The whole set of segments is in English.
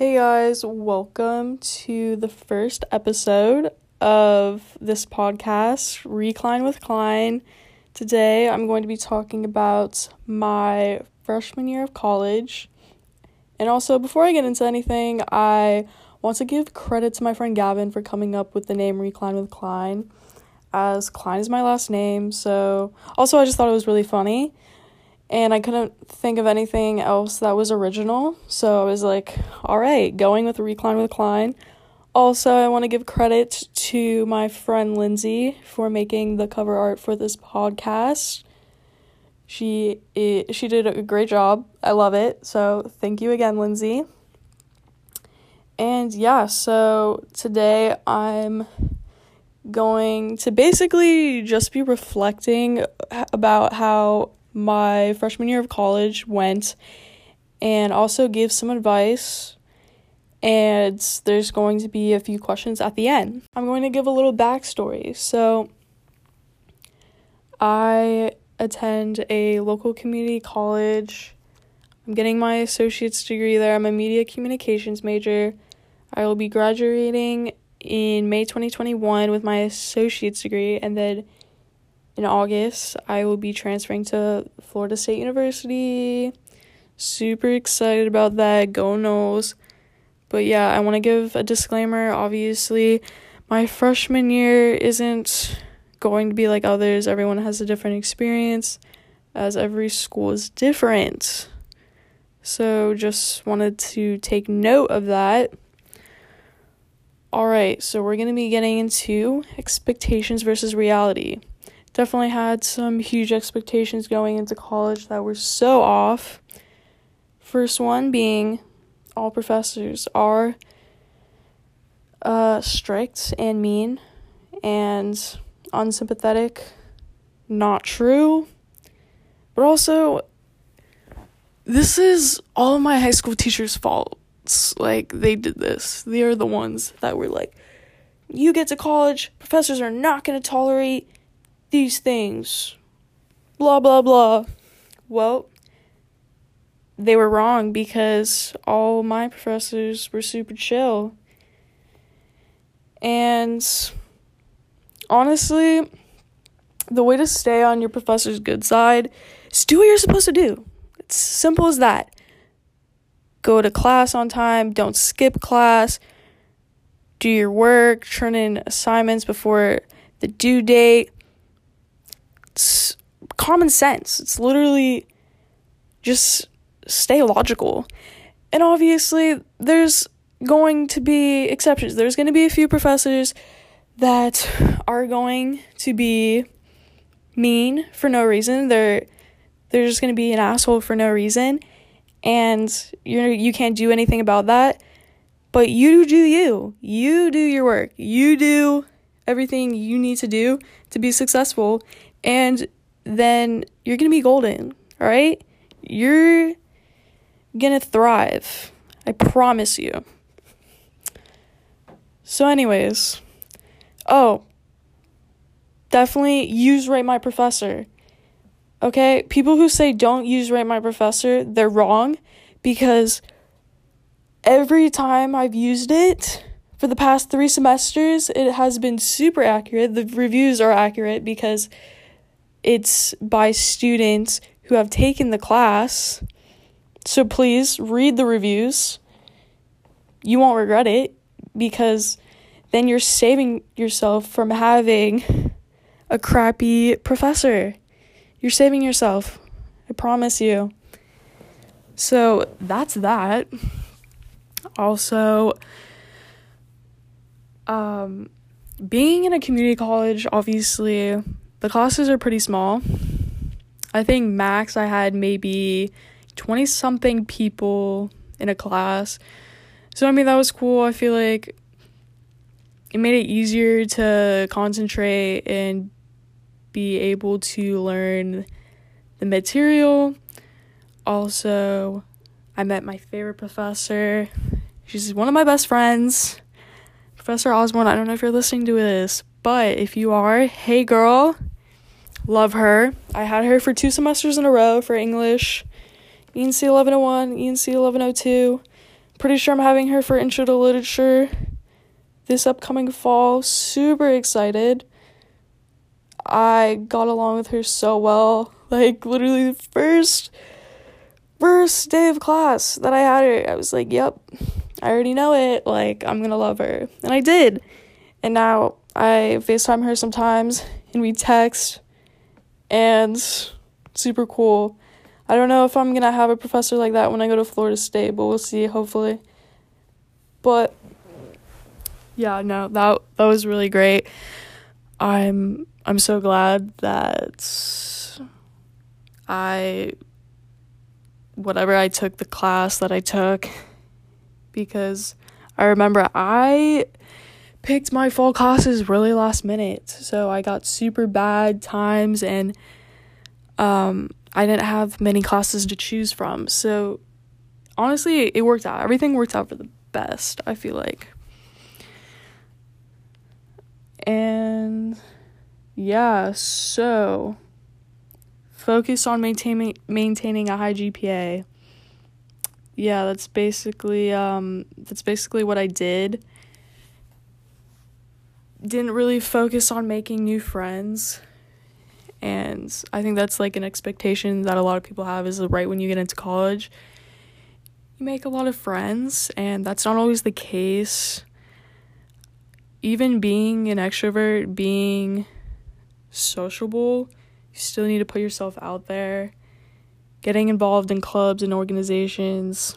Hey guys, welcome to the first episode of this podcast, Recline with Klein. Today I'm going to be talking about my freshman year of college. And also, before I get into anything, I want to give credit to my friend Gavin for coming up with the name Recline with Klein, as Klein is my last name. So, also, I just thought it was really funny and I couldn't think of anything else that was original. So I was like, all right, going with Recline with Klein. Also, I want to give credit to my friend Lindsay for making the cover art for this podcast. She it, she did a great job. I love it. So, thank you again, Lindsay. And yeah, so today I'm going to basically just be reflecting about how my freshman year of college went and also give some advice. And there's going to be a few questions at the end. I'm going to give a little backstory. So, I attend a local community college. I'm getting my associate's degree there. I'm a media communications major. I will be graduating in May 2021 with my associate's degree, and then in August, I will be transferring to Florida State University. Super excited about that. Go Noles. But yeah, I want to give a disclaimer. Obviously, my freshman year isn't going to be like others. Everyone has a different experience, as every school is different. So, just wanted to take note of that. Alright, so we're going to be getting into expectations versus reality definitely had some huge expectations going into college that were so off. First one being all professors are uh, strict and mean and unsympathetic. Not true. But also, this is all my high school teachers' faults. Like, they did this. They are the ones that were like, you get to college, professors are not going to tolerate these things. Blah, blah, blah. Well, they were wrong because all my professors were super chill. And honestly, the way to stay on your professor's good side is do what you're supposed to do. It's simple as that. Go to class on time, don't skip class, do your work, turn in assignments before the due date it's common sense. It's literally just stay logical. And obviously, there's going to be exceptions. There's going to be a few professors that are going to be mean for no reason. They're they're just going to be an asshole for no reason and you you can't do anything about that. But you do you. You do your work. You do everything you need to do to be successful and then you're going to be golden, all right? You're going to thrive. I promise you. So, anyways, oh, definitely use Rate My Professor. Okay? People who say don't use Rate My Professor, they're wrong because every time I've used it for the past three semesters, it has been super accurate. The reviews are accurate because it's by students who have taken the class. So please read the reviews. You won't regret it because then you're saving yourself from having a crappy professor. You're saving yourself. I promise you. So that's that. Also, um, being in a community college, obviously, the classes are pretty small. I think max I had maybe 20 something people in a class. So I mean that was cool. I feel like it made it easier to concentrate and be able to learn the material. Also, I met my favorite professor. She's one of my best friends. Professor Osborne, I don't know if you're listening to this, but if you are, hey girl, Love her. I had her for two semesters in a row for English. ENC 1101, ENC 1102. pretty sure I'm having her for Intro to Literature this upcoming fall. Super excited. I got along with her so well. Like, literally, the first, first day of class that I had her, I was like, yep, I already know it. Like, I'm gonna love her. And I did. And now I FaceTime her sometimes and we text. And super cool. I don't know if I'm gonna have a professor like that when I go to Florida State, but we'll see, hopefully. But yeah, no, that that was really great. I'm I'm so glad that I whatever I took the class that I took because I remember I picked my fall classes really last minute. So I got super bad times and um I didn't have many classes to choose from. So honestly, it worked out. Everything worked out for the best, I feel like. And yeah, so focus on maintaining maintaining a high GPA. Yeah, that's basically um that's basically what I did. Didn't really focus on making new friends. And I think that's like an expectation that a lot of people have is right when you get into college, you make a lot of friends, and that's not always the case even being an extrovert, being sociable, you still need to put yourself out there. Getting involved in clubs and organizations.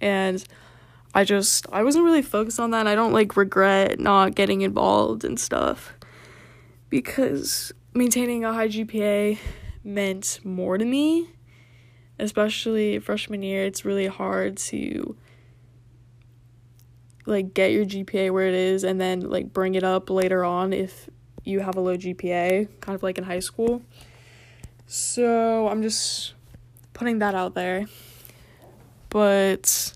And I just I wasn't really focused on that. I don't like regret not getting involved and stuff because maintaining a high GPA meant more to me, especially freshman year. It's really hard to like get your GPA where it is and then like bring it up later on if you have a low GPA, kind of like in high school. So I'm just putting that out there. But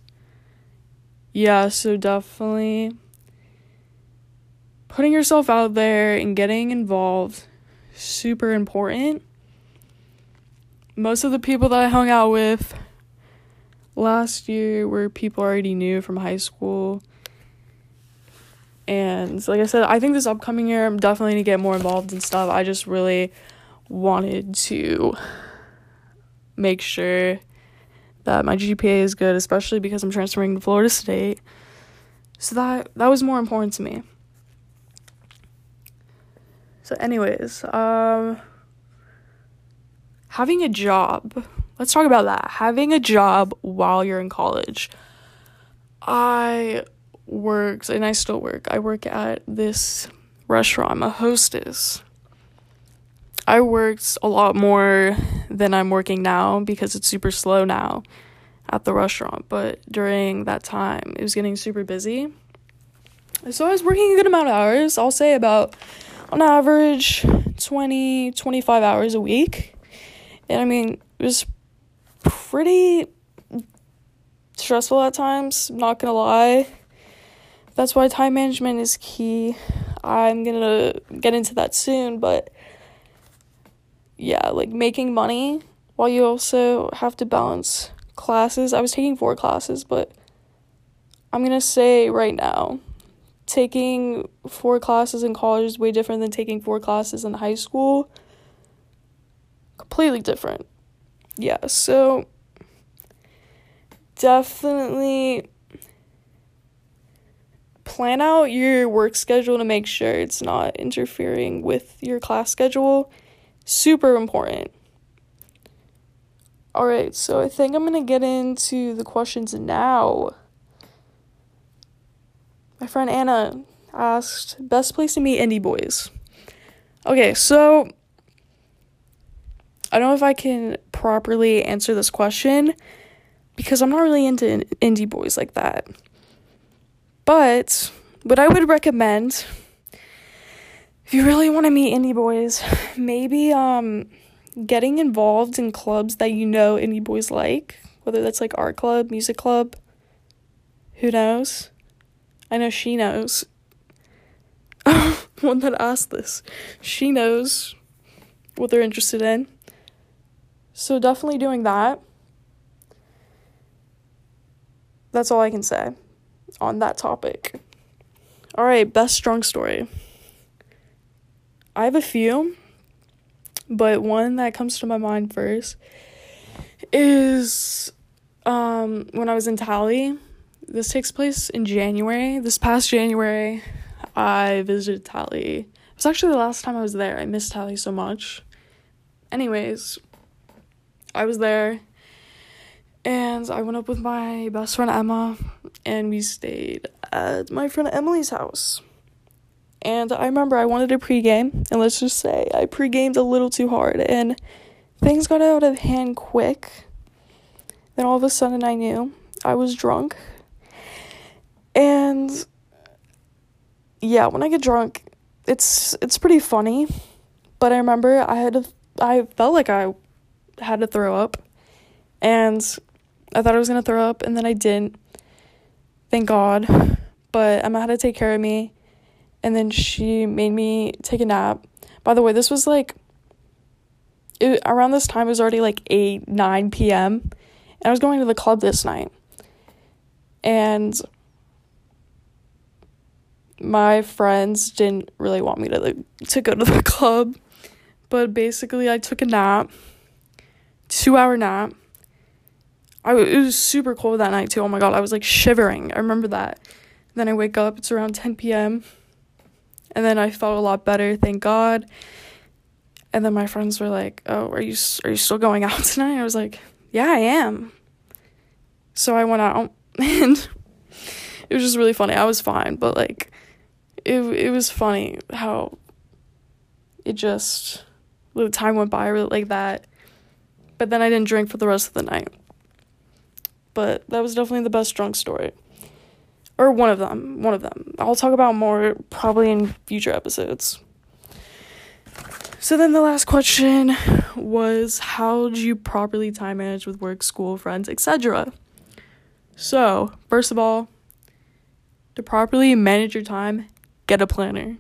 yeah, so definitely putting yourself out there and getting involved super important. Most of the people that I hung out with last year were people I already knew from high school and like I said, I think this upcoming year I'm definitely gonna get more involved in stuff. I just really wanted to make sure that my GPA is good, especially because I'm transferring to Florida State. So that that was more important to me. So anyways, um having a job. Let's talk about that. Having a job while you're in college. I works, and I still work. I work at this restaurant. I'm a hostess. I worked a lot more than I'm working now because it's super slow now at the restaurant. But during that time, it was getting super busy. So I was working a good amount of hours. I'll say about, on average, 20, 25 hours a week. And I mean, it was pretty stressful at times, not gonna lie that's why time management is key. I'm gonna get into that soon, but yeah, like making money while you also have to balance classes. I was taking four classes, but I'm gonna say right now, taking four classes in college is way different than taking four classes in high school. Completely different. Yeah, so definitely plan out your work schedule to make sure it's not interfering with your class schedule. Super important. All right, so I think I'm going to get into the questions now. My friend Anna asked, best place to meet indie boys. Okay, so I don't know if I can properly answer this question because I'm not really into indie boys like that. But what I would recommend if you really want to meet indie boys, maybe um getting involved in clubs that you know indie boys like, whether that's like art club, music club, who knows? I know she knows. One that asked this. She knows what they're interested in. So definitely doing that. that's all I can say on that topic. All right, best drunk story. I have a few, but one that comes to my mind first is um, when I was in Tally. This takes place in January. This past January, I visited Tally. It was actually the last time I was there. I missed Tally so much. Anyways, I was there and I went up with my best friend Emma and we stayed at my friend Emily's house. And I remember I wanted to pregame, and let's just say I pregamed a little too hard, and things got out of hand quick. Then all of a sudden, I knew I was drunk. And yeah, when I get drunk, it's it's pretty funny. But I remember I had to, I felt like I had to throw up, and I thought I was gonna throw up, and then I didn't. Thank God. But Emma had to take care of me and then she made me take a nap. By the way, this was like it, around this time it was already like 8 9 p.m. and I was going to the club this night. And my friends didn't really want me to to go to the club, but basically I took a nap. 2-hour nap. I it was super cold that night too. Oh my god, I was like shivering. I remember that. Then I wake up, it's around 10 p.m. And then I felt a lot better, thank God. And then my friends were like, "Oh, are you are you still going out tonight?" I was like, "Yeah, I am." So I went out and it was just really funny. I was fine, but like it it was funny how it just the time went by really like that. But then I didn't drink for the rest of the night. But that was definitely the best drunk story or one of them, one of them. I'll talk about more probably in future episodes. So then the last question was how do you properly time manage with work, school, friends, etc. So, first of all, to properly manage your time, get a planner.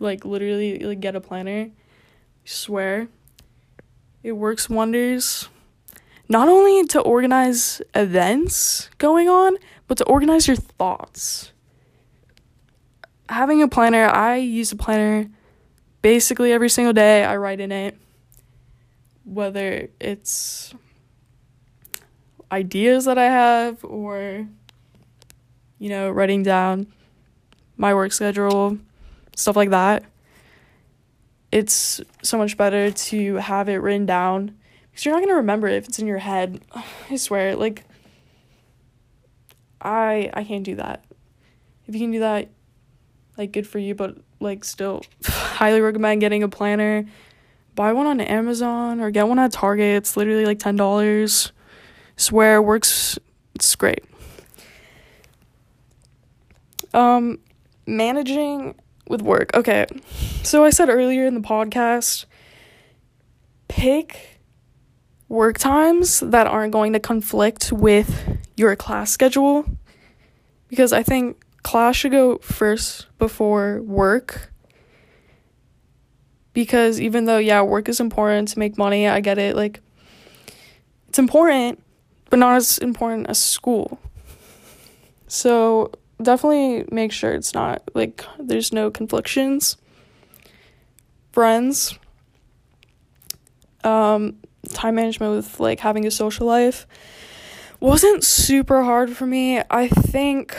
Like literally like get a planner. I swear. It works wonders not only to organize events going on, but to organize your thoughts. Having a planner, I use a planner basically every single day. I write in it, whether it's ideas that I have or, you know, writing down my work schedule, stuff like that. It's so much better to have it written down because you're not going to remember it if it's in your head. I swear, like, I I can't do that. If you can do that, like, good for you, but, like, still, highly recommend getting a planner. Buy one on Amazon or get one at Target. It's literally like $10. Swear, works. It's great. Um, managing with work. Okay. So I said earlier in the podcast, pick work times that aren't going to conflict with your class schedule because I think class should go first before work. Because even though, yeah, work is important to make money, I get it. Like, it's important, but not as important as school. So, definitely make sure it's not like there's no conflictions. Friends. Um, time management with like having a social life wasn't super hard for me. I think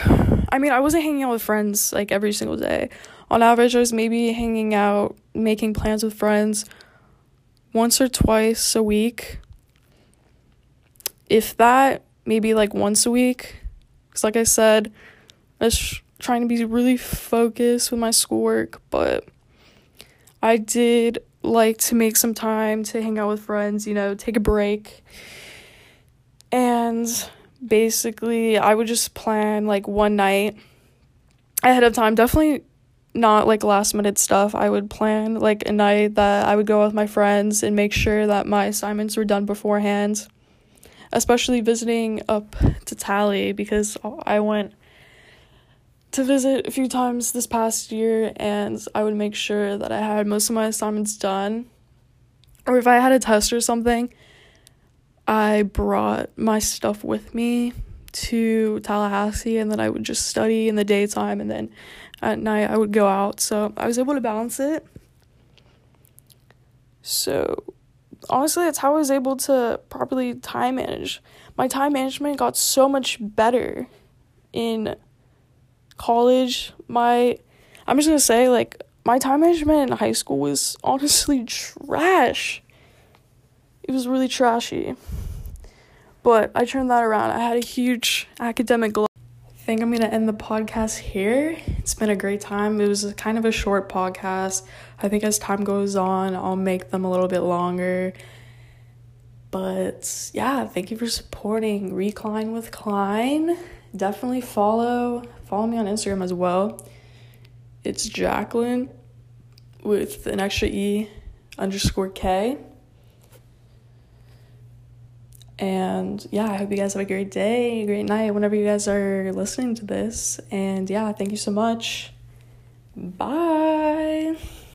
I mean, I wasn't hanging out with friends like every single day. On average, I was maybe hanging out, making plans with friends once or twice a week. If that, maybe like once a week. Cuz like I said, I was trying to be really focused with my schoolwork, but I did like to make some time to hang out with friends, you know, take a break. And basically, I would just plan like one night ahead of time. Definitely not like last minute stuff. I would plan like a night that I would go with my friends and make sure that my assignments were done beforehand. Especially visiting up to Tally because I went to visit a few times this past year and I would make sure that I had most of my assignments done. Or if I had a test or something, I brought my stuff with me to Tallahassee and then I would just study in the daytime and then at night I would go out. So I was able to balance it. So honestly, that's how I was able to properly time manage. My time management got so much better in college. My I'm just to say like my time management in high school was honestly trash. It was really trashy. But I turned that around. I had a huge academic I think I'm going to end the podcast here. It's been a great time. It was kind of a short podcast. I think as time goes on, I'll make them a little bit longer. But yeah, thank you for supporting Recline with Klein. Definitely follow follow me on Instagram as well. It's Jacqueline with an extra E underscore K. And yeah, I hope you guys have a great day, a great night, whenever you guys are listening to this. And yeah, thank you so much. Bye.